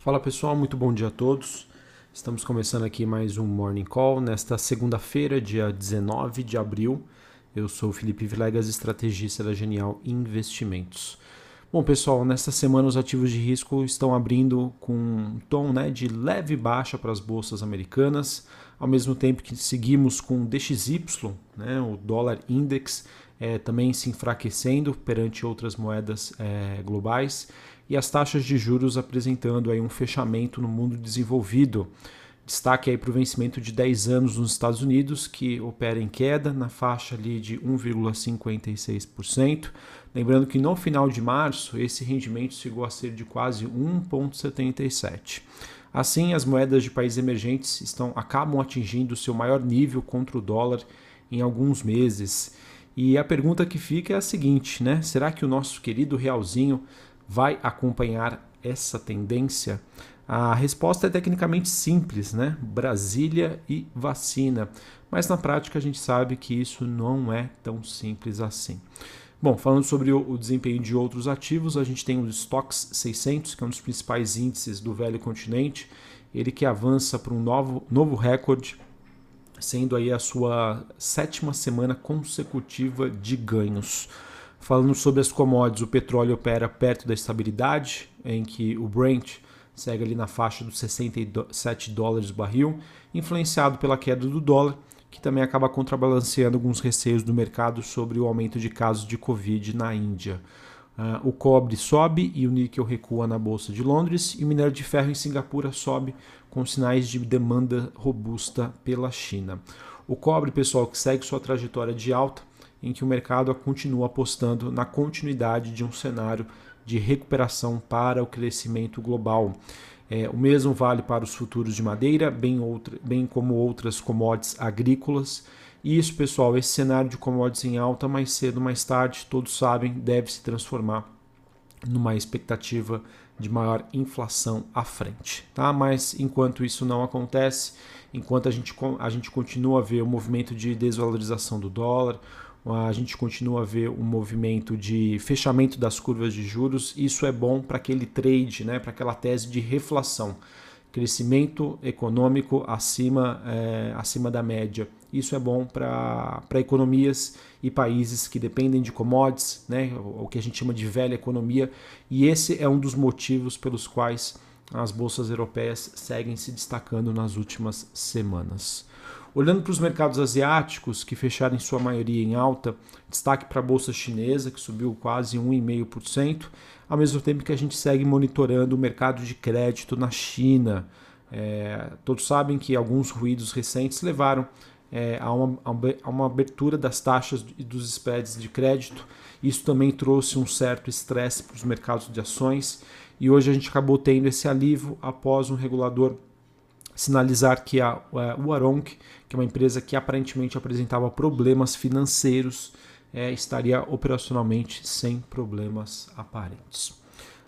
Fala pessoal, muito bom dia a todos. Estamos começando aqui mais um Morning Call nesta segunda-feira, dia 19 de abril. Eu sou Felipe Vilegas, estrategista da Genial Investimentos. Bom, pessoal, nesta semana os ativos de risco estão abrindo com um tom né, de leve baixa para as bolsas americanas, ao mesmo tempo que seguimos com o DXY, né, o dólar index, é, também se enfraquecendo perante outras moedas é, globais e as taxas de juros apresentando aí um fechamento no mundo desenvolvido. Destaque aí para o vencimento de 10 anos nos Estados Unidos, que opera em queda na faixa ali de 1,56%. Lembrando que no final de março esse rendimento chegou a ser de quase 1,77%. Assim, as moedas de países emergentes estão, acabam atingindo seu maior nível contra o dólar em alguns meses. E a pergunta que fica é a seguinte, né? Será que o nosso querido realzinho vai acompanhar essa tendência? A resposta é tecnicamente simples, né? Brasília e vacina. Mas na prática a gente sabe que isso não é tão simples assim. Bom, falando sobre o desempenho de outros ativos, a gente tem o Stocks 600, que é um dos principais índices do velho continente, ele que avança para um novo, novo recorde, sendo aí a sua sétima semana consecutiva de ganhos. Falando sobre as commodities, o petróleo opera perto da estabilidade, em que o Brent segue ali na faixa dos 67 dólares o barril, influenciado pela queda do dólar, que também acaba contrabalanceando alguns receios do mercado sobre o aumento de casos de Covid na Índia. Uh, o cobre sobe e o níquel recua na Bolsa de Londres, e o minério de ferro em Singapura sobe com sinais de demanda robusta pela China. O cobre, pessoal, que segue sua trajetória de alta, em que o mercado continua apostando na continuidade de um cenário de recuperação para o crescimento global. É, o mesmo vale para os futuros de madeira, bem, outra, bem como outras commodities agrícolas. E isso, pessoal, esse cenário de commodities em alta, mais cedo mais tarde, todos sabem, deve se transformar numa expectativa de maior inflação à frente. Tá? Mas enquanto isso não acontece, enquanto a gente, a gente continua a ver o movimento de desvalorização do dólar, a gente continua a ver um movimento de fechamento das curvas de juros. Isso é bom para aquele trade, né, para aquela tese de reflação, crescimento econômico acima, é, acima da média. Isso é bom para economias e países que dependem de commodities, né, o que a gente chama de velha economia, e esse é um dos motivos pelos quais as bolsas europeias seguem se destacando nas últimas semanas. Olhando para os mercados asiáticos, que fecharam em sua maioria em alta, destaque para a bolsa chinesa, que subiu quase 1,5%, ao mesmo tempo que a gente segue monitorando o mercado de crédito na China. É, todos sabem que alguns ruídos recentes levaram é, a, uma, a uma abertura das taxas e dos spreads de crédito. Isso também trouxe um certo estresse para os mercados de ações e hoje a gente acabou tendo esse alívio após um regulador sinalizar que a, a Uaronk, que é uma empresa que aparentemente apresentava problemas financeiros, é, estaria operacionalmente sem problemas aparentes.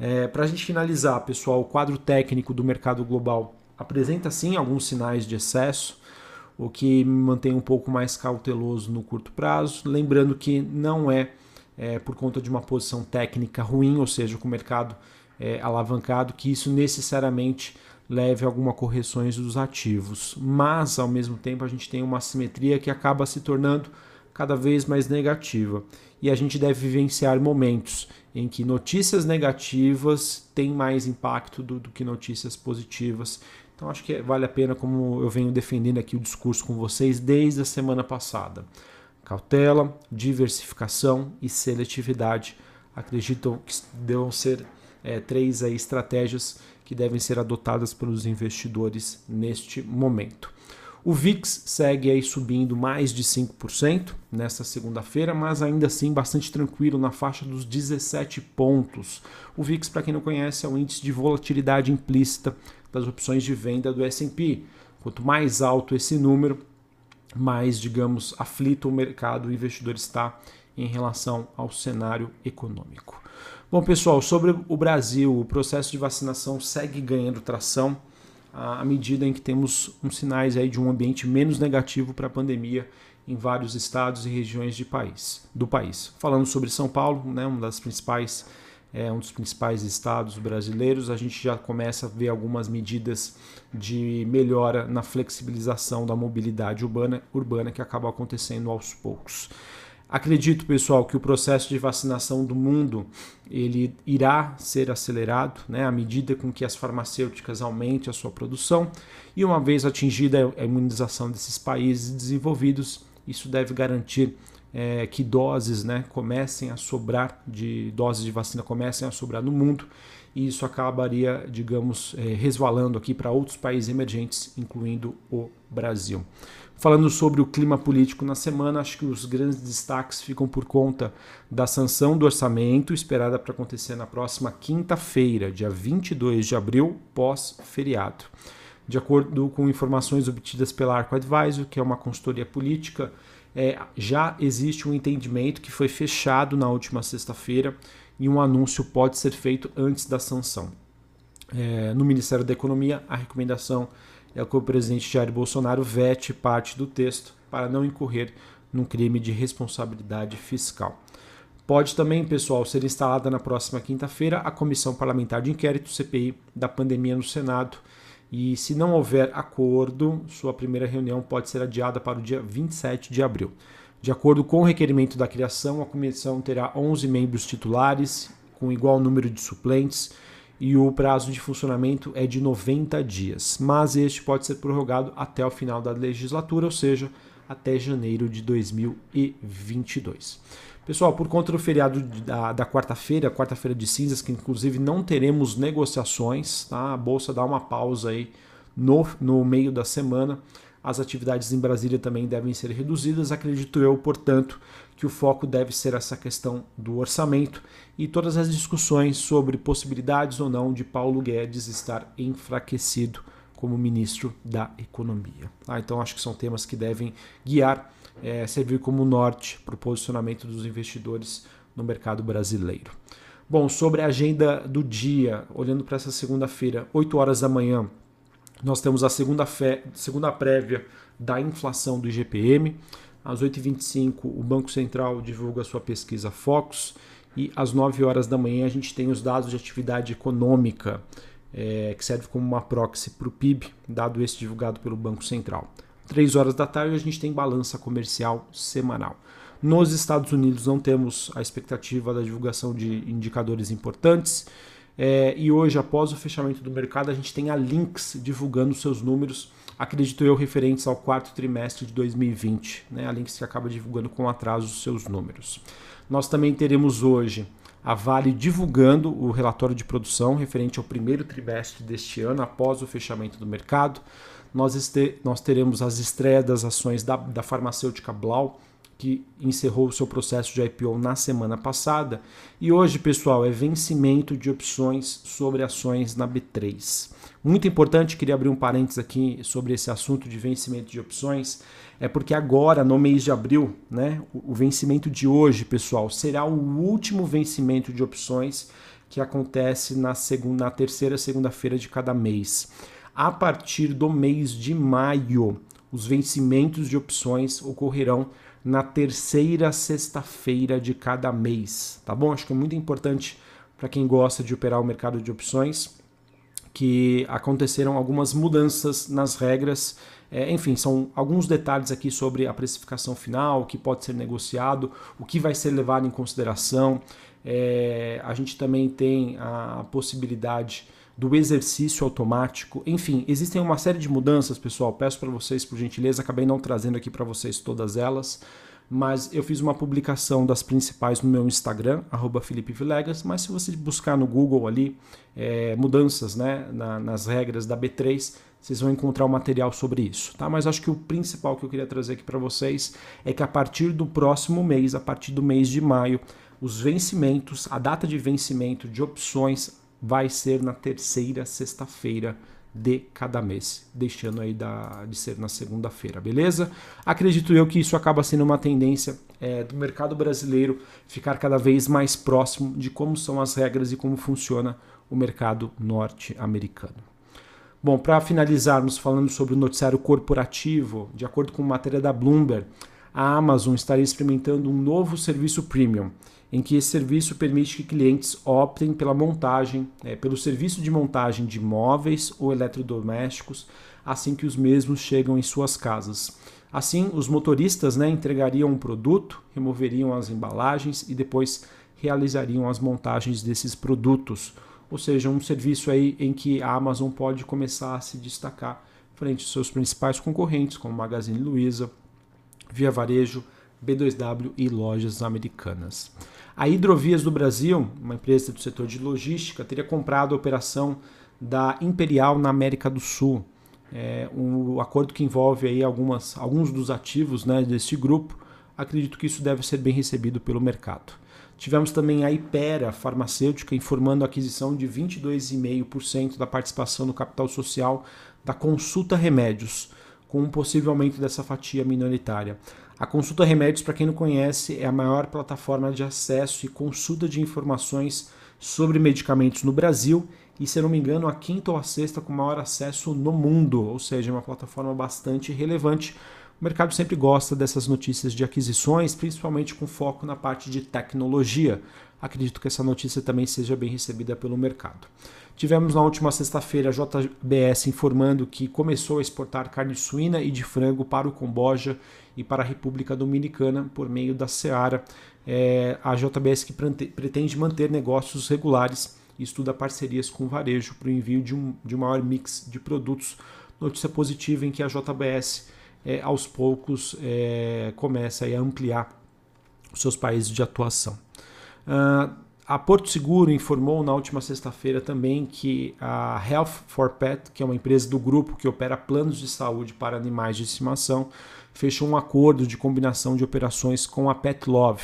É, Para a gente finalizar, pessoal, o quadro técnico do mercado global apresenta sim alguns sinais de excesso, o que me mantém um pouco mais cauteloso no curto prazo. Lembrando que não é, é por conta de uma posição técnica ruim, ou seja, com o mercado é, alavancado, que isso necessariamente leve a algumas correções dos ativos. Mas, ao mesmo tempo, a gente tem uma assimetria que acaba se tornando cada vez mais negativa. E a gente deve vivenciar momentos em que notícias negativas têm mais impacto do, do que notícias positivas. Então, acho que vale a pena, como eu venho defendendo aqui o discurso com vocês desde a semana passada. Cautela, diversificação e seletividade. Acredito que devam ser é, três aí, estratégias que devem ser adotadas pelos investidores neste momento. O VIX segue aí subindo mais de 5% nesta segunda-feira, mas ainda assim bastante tranquilo na faixa dos 17 pontos. O VIX, para quem não conhece, é o índice de volatilidade implícita das opções de venda do S&P. Quanto mais alto esse número, mais, digamos, aflito o mercado o investidor está em relação ao cenário econômico. Bom, pessoal, sobre o Brasil, o processo de vacinação segue ganhando tração à medida em que temos uns sinais aí de um ambiente menos negativo para a pandemia em vários estados e regiões de país, do país. Falando sobre São Paulo, né, uma das principais é um dos principais estados brasileiros, a gente já começa a ver algumas medidas de melhora na flexibilização da mobilidade urbana, urbana que acaba acontecendo aos poucos. Acredito, pessoal, que o processo de vacinação do mundo ele irá ser acelerado, né, à medida com que as farmacêuticas aumentem a sua produção. E uma vez atingida a imunização desses países desenvolvidos, isso deve garantir é, que doses né, comecem a sobrar, de doses de vacina comecem a sobrar no mundo, e isso acabaria, digamos, é, resvalando aqui para outros países emergentes, incluindo o Brasil. Falando sobre o clima político na semana, acho que os grandes destaques ficam por conta da sanção do orçamento, esperada para acontecer na próxima quinta-feira, dia 22 de abril, pós-feriado. De acordo com informações obtidas pela Arco Advisor, que é uma consultoria política, é, já existe um entendimento que foi fechado na última sexta-feira e um anúncio pode ser feito antes da sanção. É, no Ministério da Economia, a recomendação é que o presidente Jair Bolsonaro vete parte do texto para não incorrer num crime de responsabilidade fiscal. Pode também, pessoal, ser instalada na próxima quinta-feira a Comissão Parlamentar de Inquérito CPI da pandemia no Senado e se não houver acordo, sua primeira reunião pode ser adiada para o dia 27 de abril. De acordo com o requerimento da criação, a comissão terá 11 membros titulares, com igual número de suplentes, e o prazo de funcionamento é de 90 dias, mas este pode ser prorrogado até o final da legislatura, ou seja, até janeiro de 2022. Pessoal, por conta do feriado da, da quarta-feira, quarta-feira de cinzas, que inclusive não teremos negociações, tá? a Bolsa dá uma pausa aí no, no meio da semana. As atividades em Brasília também devem ser reduzidas. Acredito eu, portanto, que o foco deve ser essa questão do orçamento e todas as discussões sobre possibilidades ou não de Paulo Guedes estar enfraquecido como ministro da Economia. Ah, então, acho que são temas que devem guiar é, servir como norte para o posicionamento dos investidores no mercado brasileiro. Bom, sobre a agenda do dia, olhando para essa segunda-feira, 8 horas da manhã, nós temos a segunda, fé, segunda prévia da inflação do IGPM. Às 8h25, o Banco Central divulga sua pesquisa Focus. E às 9 horas da manhã, a gente tem os dados de atividade econômica, é, que serve como uma proxy para o PIB, dado esse divulgado pelo Banco Central. 3 horas da tarde a gente tem balança comercial semanal. Nos Estados Unidos não temos a expectativa da divulgação de indicadores importantes. É, e hoje, após o fechamento do mercado, a gente tem a Lynx divulgando seus números, acredito eu, referentes ao quarto trimestre de 2020. Né? A Lynx que acaba divulgando com atraso os seus números. Nós também teremos hoje a Vale divulgando o relatório de produção referente ao primeiro trimestre deste ano, após o fechamento do mercado nós, nós teremos as estreias das ações da, da farmacêutica Blau, que encerrou o seu processo de IPO na semana passada. E hoje, pessoal, é vencimento de opções sobre ações na B3. Muito importante, queria abrir um parênteses aqui sobre esse assunto de vencimento de opções, é porque agora, no mês de abril, né, o vencimento de hoje, pessoal, será o último vencimento de opções que acontece na, segunda, na terceira segunda-feira de cada mês a partir do mês de maio. Os vencimentos de opções ocorrerão na terceira sexta-feira de cada mês, tá bom? Acho que é muito importante para quem gosta de operar o mercado de opções que aconteceram algumas mudanças nas regras. É, enfim, são alguns detalhes aqui sobre a precificação final, o que pode ser negociado, o que vai ser levado em consideração. É, a gente também tem a possibilidade do exercício automático. Enfim, existem uma série de mudanças, pessoal. Peço para vocês, por gentileza, acabei não trazendo aqui para vocês todas elas, mas eu fiz uma publicação das principais no meu Instagram, Felipe Vilegas, mas se você buscar no Google ali, é, mudanças né, na, nas regras da B3, vocês vão encontrar o um material sobre isso, tá? Mas acho que o principal que eu queria trazer aqui para vocês é que a partir do próximo mês, a partir do mês de maio, os vencimentos, a data de vencimento de opções vai ser na terceira sexta-feira de cada mês, deixando aí da, de ser na segunda-feira, beleza? Acredito eu que isso acaba sendo uma tendência é, do mercado brasileiro ficar cada vez mais próximo de como são as regras e como funciona o mercado norte-americano. Bom, para finalizarmos falando sobre o noticiário corporativo, de acordo com matéria da Bloomberg, a Amazon estaria experimentando um novo serviço premium em que esse serviço permite que clientes optem pela montagem, é, pelo serviço de montagem de móveis ou eletrodomésticos assim que os mesmos chegam em suas casas. Assim, os motoristas né, entregariam um produto, removeriam as embalagens e depois realizariam as montagens desses produtos. Ou seja, um serviço aí em que a Amazon pode começar a se destacar frente aos seus principais concorrentes, como Magazine Luiza, Via Varejo, B2W e lojas americanas. A Hidrovias do Brasil, uma empresa do setor de logística, teria comprado a operação da Imperial na América do Sul. É um acordo que envolve aí algumas, alguns dos ativos né, deste grupo. Acredito que isso deve ser bem recebido pelo mercado. Tivemos também a Ipera Farmacêutica informando a aquisição de 22,5% da participação no capital social da Consulta Remédios, com um possível aumento dessa fatia minoritária. A Consulta Remédios, para quem não conhece, é a maior plataforma de acesso e consulta de informações sobre medicamentos no Brasil e, se eu não me engano, a quinta ou a sexta com maior acesso no mundo, ou seja, é uma plataforma bastante relevante. O mercado sempre gosta dessas notícias de aquisições, principalmente com foco na parte de tecnologia. Acredito que essa notícia também seja bem recebida pelo mercado. Tivemos na última sexta-feira a JBS informando que começou a exportar carne suína e de frango para o Camboja e para a República Dominicana por meio da Seara. É, a JBS que pretende manter negócios regulares e estuda parcerias com o varejo para o envio de um, de um maior mix de produtos. Notícia positiva em que a JBS, é, aos poucos, é, começa a ampliar os seus países de atuação. Uh, a Porto Seguro informou na última sexta-feira também que a Health for Pet, que é uma empresa do grupo que opera planos de saúde para animais de estimação, fechou um acordo de combinação de operações com a Pet Love,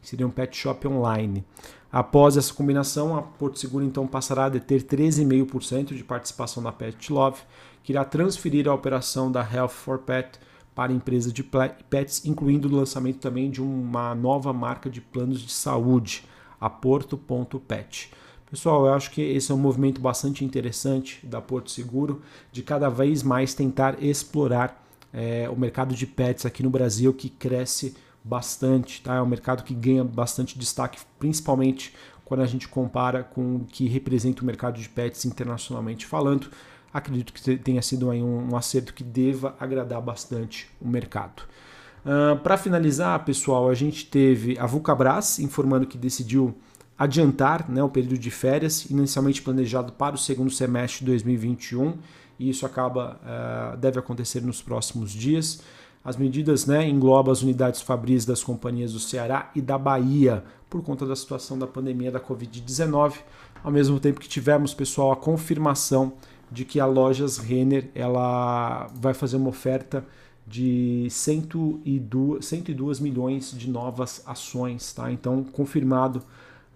que seria um pet shop online. Após essa combinação, a Porto Seguro então passará a deter 13,5% de participação da Pet Love, que irá transferir a operação da Health for Pet para a empresa de pets, incluindo o lançamento também de uma nova marca de planos de saúde, a Porto.pet. Pessoal, eu acho que esse é um movimento bastante interessante da Porto Seguro de cada vez mais tentar explorar é, o mercado de pets aqui no Brasil, que cresce bastante, tá? É um mercado que ganha bastante destaque, principalmente quando a gente compara com o que representa o mercado de pets internacionalmente falando. Acredito que tenha sido aí um, um acerto que deva agradar bastante o mercado. Uh, Para finalizar, pessoal, a gente teve a Vulcabras informando que decidiu adiantar né, o período de férias, inicialmente planejado para o segundo semestre de 2021, e isso acaba uh, deve acontecer nos próximos dias. As medidas né, englobam as unidades fabris das companhias do Ceará e da Bahia por conta da situação da pandemia da Covid-19, ao mesmo tempo que tivemos, pessoal, a confirmação de que a Lojas Renner ela vai fazer uma oferta de 102, 102 milhões de novas ações. Tá? Então, confirmado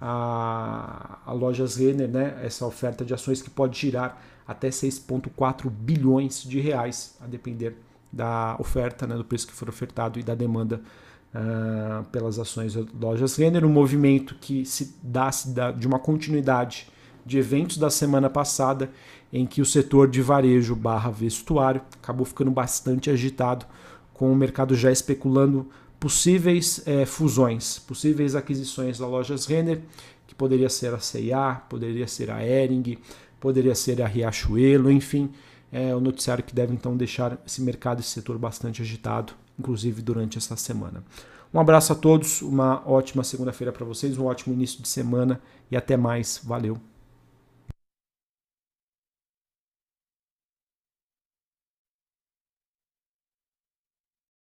a, a Lojas Renner, né, essa oferta de ações que pode girar até 6,4 bilhões de reais, a depender da oferta, né, do preço que for ofertado e da demanda uh, pelas ações das lojas Renner, um movimento que se dá, se dá de uma continuidade de eventos da semana passada, em que o setor de varejo barra vestuário acabou ficando bastante agitado, com o mercado já especulando possíveis é, fusões, possíveis aquisições da lojas Renner, que poderia ser a C&A, poderia ser a Ering, poderia ser a Riachuelo, enfim, é o noticiário que deve então deixar esse mercado, esse setor bastante agitado, inclusive durante esta semana. Um abraço a todos, uma ótima segunda-feira para vocês, um ótimo início de semana e até mais. Valeu!